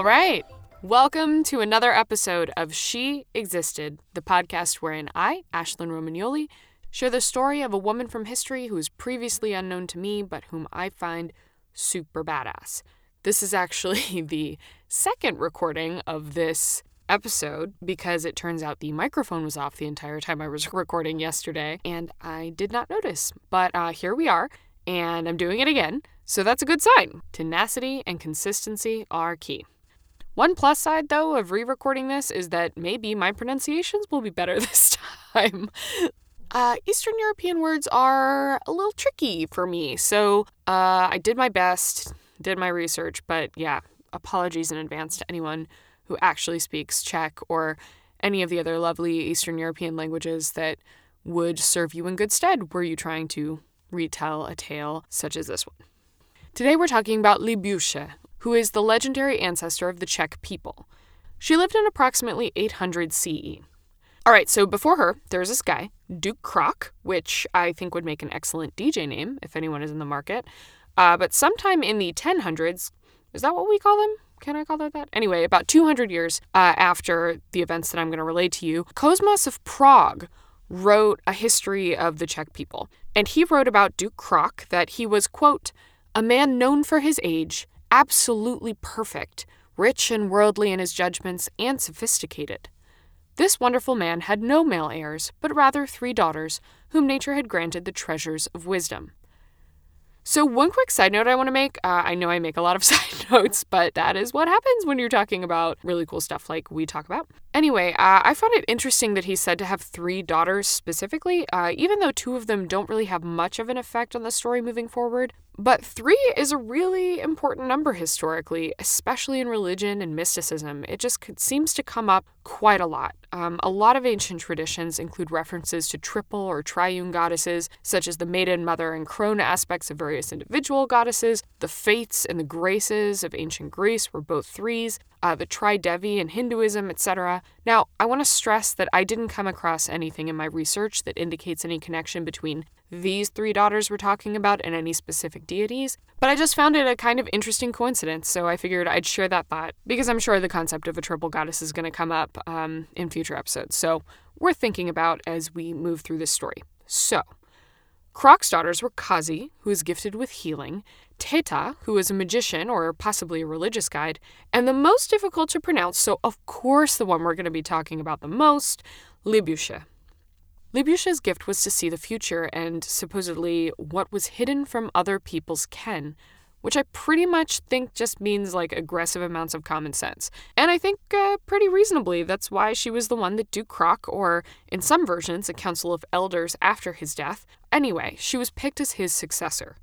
All right. Welcome to another episode of She Existed, the podcast wherein I, Ashlyn Romagnoli, share the story of a woman from history who is previously unknown to me, but whom I find super badass. This is actually the second recording of this episode because it turns out the microphone was off the entire time I was recording yesterday, and I did not notice. But uh, here we are, and I'm doing it again, so that's a good sign. Tenacity and consistency are key. One plus side, though, of re recording this is that maybe my pronunciations will be better this time. Uh, Eastern European words are a little tricky for me, so uh, I did my best, did my research, but yeah, apologies in advance to anyone who actually speaks Czech or any of the other lovely Eastern European languages that would serve you in good stead were you trying to retell a tale such as this one. Today we're talking about Libuše, who is the legendary ancestor of the Czech people. She lived in approximately 800 CE. All right, so before her, there's this guy, Duke Krok, which I think would make an excellent DJ name if anyone is in the market. Uh, but sometime in the 1000s, is that what we call them? Can I call it that? Anyway, about 200 years uh, after the events that I'm going to relate to you, Cosmas of Prague wrote a history of the Czech people. And he wrote about Duke Krok that he was, quote, a man known for his age, absolutely perfect, rich and worldly in his judgments, and sophisticated. This wonderful man had no male heirs, but rather three daughters, whom nature had granted the treasures of wisdom. So, one quick side note I want to make uh, I know I make a lot of side notes, but that is what happens when you're talking about really cool stuff like we talk about. Anyway, uh, I found it interesting that he's said to have three daughters specifically, uh, even though two of them don't really have much of an effect on the story moving forward. But three is a really important number historically, especially in religion and mysticism. It just seems to come up quite a lot. Um, a lot of ancient traditions include references to triple or triune goddesses, such as the maiden, mother, and crone aspects of various individual goddesses. The fates and the graces of ancient Greece were both threes, uh, the Tridevi in Hinduism, etc. Now, I want to stress that I didn't come across anything in my research that indicates any connection between these three daughters we're talking about and any specific deities, but I just found it a kind of interesting coincidence, so I figured I'd share that thought because I'm sure the concept of a triple goddess is going to come up um, in future episodes, so worth thinking about as we move through this story. So, Krok's daughters were Kazi, who is gifted with healing, Teta, who is a magician or possibly a religious guide, and the most difficult to pronounce, so of course the one we're going to be talking about the most, Libuše. Libuše's gift was to see the future and supposedly what was hidden from other people's ken, which I pretty much think just means like aggressive amounts of common sense. And I think uh, pretty reasonably that's why she was the one that Duke Krok, or in some versions, a council of elders after his death. Anyway, she was picked as his successor.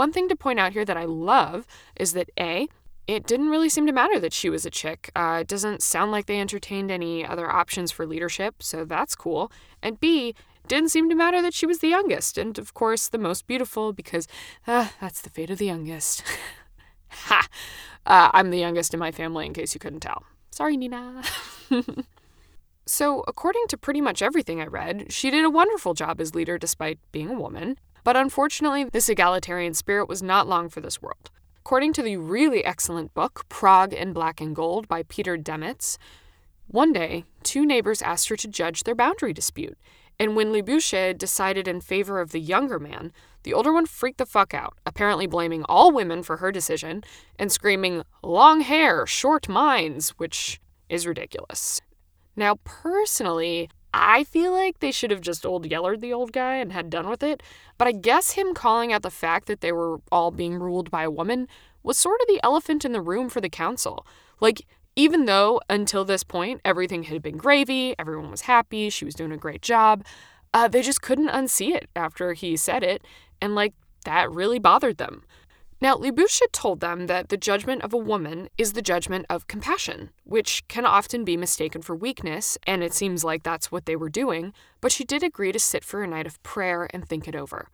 One thing to point out here that I love is that A, it didn't really seem to matter that she was a chick. Uh, it doesn't sound like they entertained any other options for leadership, so that's cool. And B, didn't seem to matter that she was the youngest, and of course the most beautiful, because uh, that's the fate of the youngest. ha! Uh, I'm the youngest in my family, in case you couldn't tell. Sorry, Nina. so, according to pretty much everything I read, she did a wonderful job as leader despite being a woman. But unfortunately, this egalitarian spirit was not long for this world. According to the really excellent book, Prague in Black and Gold by Peter Demetz, one day, two neighbors asked her to judge their boundary dispute. And when Libuše decided in favor of the younger man, the older one freaked the fuck out, apparently blaming all women for her decision and screaming, long hair, short minds, which is ridiculous. Now, personally, I feel like they should have just old yellered the old guy and had done with it, but I guess him calling out the fact that they were all being ruled by a woman was sort of the elephant in the room for the council. Like, even though until this point everything had been gravy, everyone was happy, she was doing a great job, uh, they just couldn't unsee it after he said it, and like that really bothered them. Now, Libuše told them that the judgment of a woman is the judgment of compassion, which can often be mistaken for weakness, and it seems like that's what they were doing, but she did agree to sit for a night of prayer and think it over.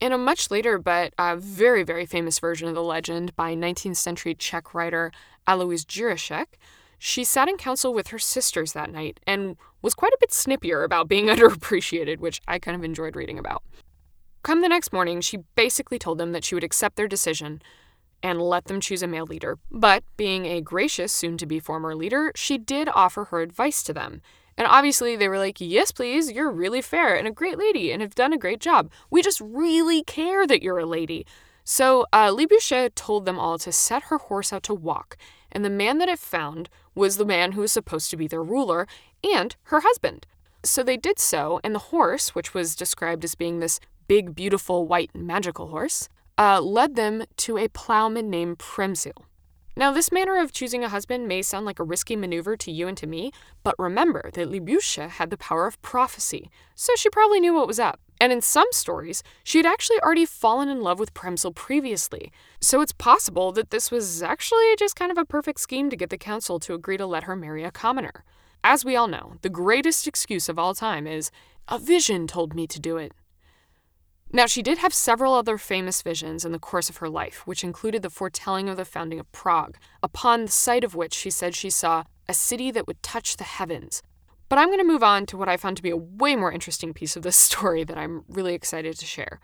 In a much later but uh, very, very famous version of the legend by 19th century Czech writer Alois Jirásek, she sat in council with her sisters that night and was quite a bit snippier about being underappreciated, which I kind of enjoyed reading about. Come the next morning, she basically told them that she would accept their decision and let them choose a male leader. But being a gracious, soon to be former leader, she did offer her advice to them. And obviously, they were like, Yes, please, you're really fair and a great lady and have done a great job. We just really care that you're a lady. So uh, told them all to set her horse out to walk, and the man that it found was the man who was supposed to be their ruler and her husband. So they did so, and the horse, which was described as being this big, beautiful, white, magical horse, uh, led them to a plowman named Přemysl. Now, this manner of choosing a husband may sound like a risky maneuver to you and to me, but remember that Libuše had the power of prophecy, so she probably knew what was up. And in some stories, she had actually already fallen in love with Přemysl previously, so it's possible that this was actually just kind of a perfect scheme to get the council to agree to let her marry a commoner. As we all know, the greatest excuse of all time is, a vision told me to do it. Now, she did have several other famous visions in the course of her life, which included the foretelling of the founding of Prague, upon the site of which she said she saw a city that would touch the heavens, but I'm going to move on to what I found to be a way more interesting piece of this story that I'm really excited to share.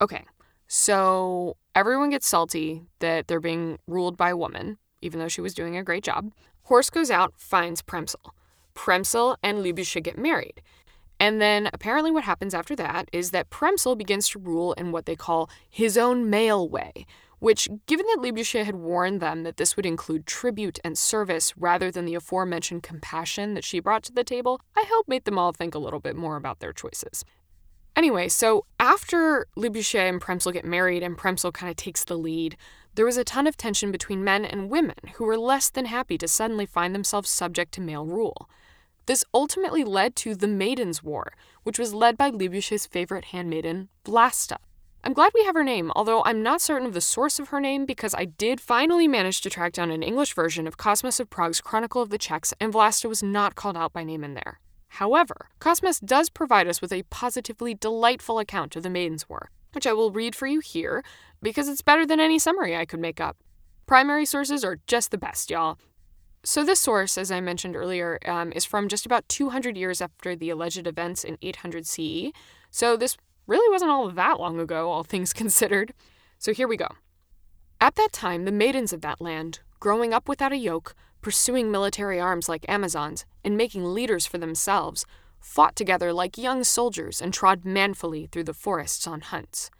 Okay, so everyone gets salty that they're being ruled by a woman, even though she was doing a great job. Horse goes out, finds Přemysl. Přemysl and Libuše get married. And then apparently, what happens after that is that Přemysl begins to rule in what they call his own male way, which, given that Libuše had warned them that this would include tribute and service rather than the aforementioned compassion that she brought to the table, I hope made them all think a little bit more about their choices. Anyway, so after Libuše and Přemysl get married and Přemysl kind of takes the lead, there was a ton of tension between men and women who were less than happy to suddenly find themselves subject to male rule. This ultimately led to the Maidens' War, which was led by Libuše's favorite handmaiden, Vlasta. I'm glad we have her name, although I'm not certain of the source of her name because I did finally manage to track down an English version of Cosmas of Prague's Chronicle of the Czechs, and Vlasta was not called out by name in there. However, Cosmas does provide us with a positively delightful account of the Maiden's War, which I will read for you here because it's better than any summary I could make up. Primary sources are just the best, y'all. So, this source, as I mentioned earlier, um, is from just about 200 years after the alleged events in 800 CE. So, this really wasn't all that long ago, all things considered. So here we go. At that time, the maidens of that land, growing up without a yoke, pursuing military arms like Amazons, and making leaders for themselves, fought together like young soldiers and trod manfully through the forests on hunts.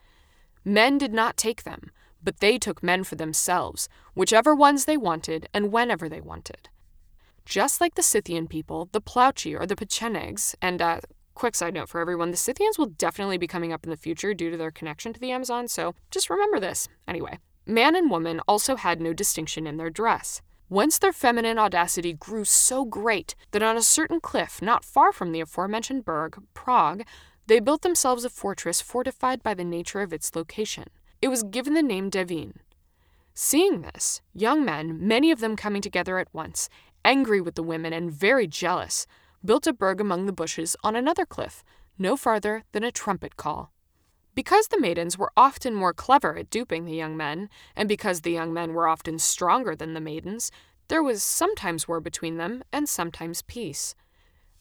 Men did not take them, but they took men for themselves, whichever ones they wanted and whenever they wanted. Just like the Scythian people, the Plauchi or the Pechenegs, and uh, Quick side note for everyone the Scythians will definitely be coming up in the future due to their connection to the Amazon, so just remember this. Anyway, man and woman also had no distinction in their dress. Once their feminine audacity grew so great that on a certain cliff not far from the aforementioned burg, Prague, they built themselves a fortress fortified by the nature of its location. It was given the name Devin. Seeing this, young men, many of them coming together at once, angry with the women and very jealous, built a burg among the bushes on another cliff, no farther than a trumpet call. Because the maidens were often more clever at duping the young men, and because the young men were often stronger than the maidens, there was sometimes war between them and sometimes peace.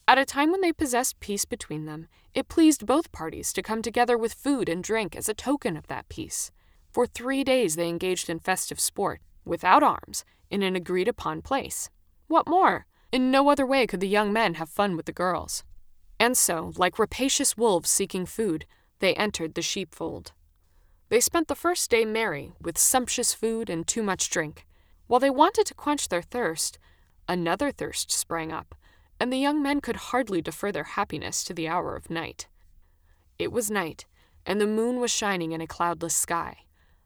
At a time when they possessed peace between them, it pleased both parties to come together with food and drink as a token of that peace. For three days they engaged in festive sport, without arms, in an agreed upon place. What more? In no other way could the young men have fun with the girls. And so, like rapacious wolves seeking food, they entered the sheepfold. They spent the first day merry, with sumptuous food and too much drink. While they wanted to quench their thirst, another thirst sprang up, and the young men could hardly defer their happiness to the hour of night. It was night, and the moon was shining in a cloudless sky.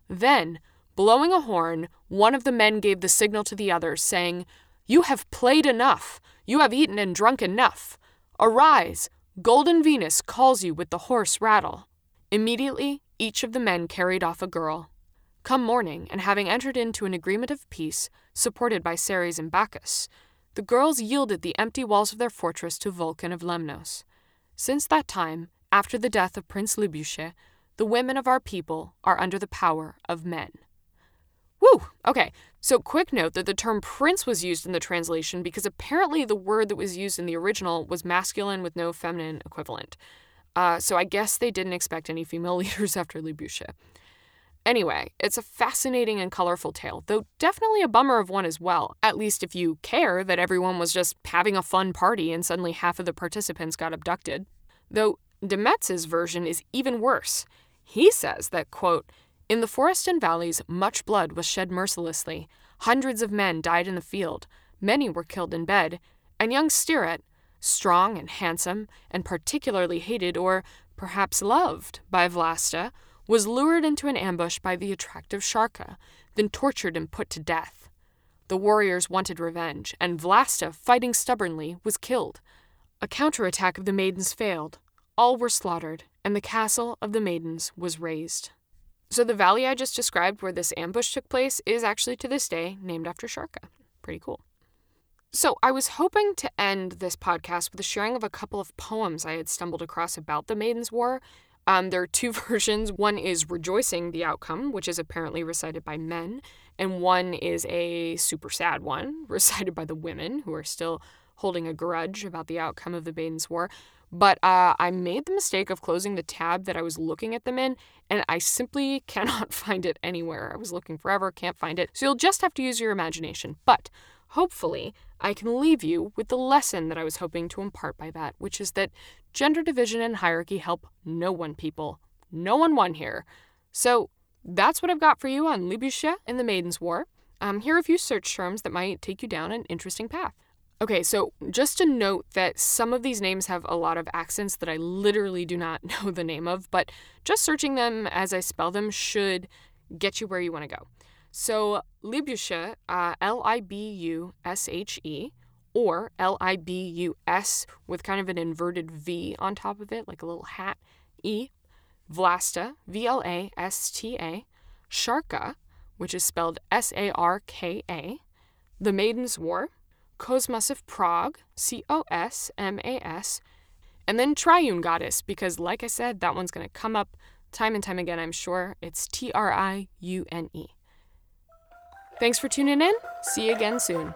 Then, blowing a horn, one of the men gave the signal to the others, saying, you have played enough. You have eaten and drunk enough. Arise. Golden Venus calls you with the hoarse rattle. Immediately, each of the men carried off a girl. Come morning, and having entered into an agreement of peace, supported by Ceres and Bacchus, the girls yielded the empty walls of their fortress to Vulcan of Lemnos. Since that time, after the death of Prince Libuše, the women of our people are under the power of men. Woo! Okay, so quick note that the term prince was used in the translation because apparently the word that was used in the original was masculine with no feminine equivalent. Uh, so I guess they didn't expect any female leaders after Libuše. Anyway, it's a fascinating and colorful tale, though definitely a bummer of one as well, at least if you care that everyone was just having a fun party and suddenly half of the participants got abducted. Though Demetz's version is even worse. He says that, quote, in the forest and valleys, much blood was shed mercilessly. Hundreds of men died in the field. Many were killed in bed. And young Ctirad, strong and handsome, and particularly hated or perhaps loved by Vlasta, was lured into an ambush by the attractive Šárka, then tortured and put to death. The warriors wanted revenge, and Vlasta, fighting stubbornly, was killed. A counterattack of the maidens failed. All were slaughtered, and the castle of the maidens was razed. So, the valley I just described where this ambush took place is actually to this day named after Šárka. Pretty cool. So, I was hoping to end this podcast with a sharing of a couple of poems I had stumbled across about the Maiden's War, um, there are two versions. One is rejoicing the outcome, which is apparently recited by men, and one is a super sad one, recited by the women, who are still holding a grudge about the outcome of the Maiden's War. But uh, I made the mistake of closing the tab that I was looking at them in, and I simply cannot find it anywhere. I was looking forever, can't find it. So you'll just have to use your imagination. But hopefully, I can leave you with the lesson that I was hoping to impart by that, which is that gender division and hierarchy help no one, people. No one won here. So that's what I've got for you on Libuše and the Maiden's War. Um, here are a few search terms that might take you down an interesting path. Okay, so just to note that some of these names have a lot of accents that I literally do not know the name of, but just searching them as I spell them should get you where you want to go. So Libuše, uh, L I B U S H E, or L I B U S with kind of an inverted V on top of it, like a little hat, E. Vlasta, V L A S T A. Šárka, which is spelled S A R K A. The Maiden's War. Cosmas of Prague, C O S M A S. And then Triune Goddess, because like I said, that one's going to come up time and time again, I'm sure. It's T R I U N E. Thanks for tuning in. See you again soon.